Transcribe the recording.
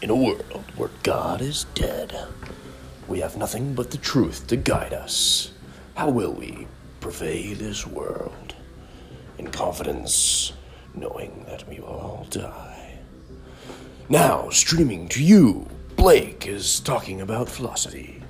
In a world where God is dead, we have nothing but the truth to guide us. How will we purvey this world? In confidence, knowing that we will all die. Now, streaming to you, Blake is talking about philosophy.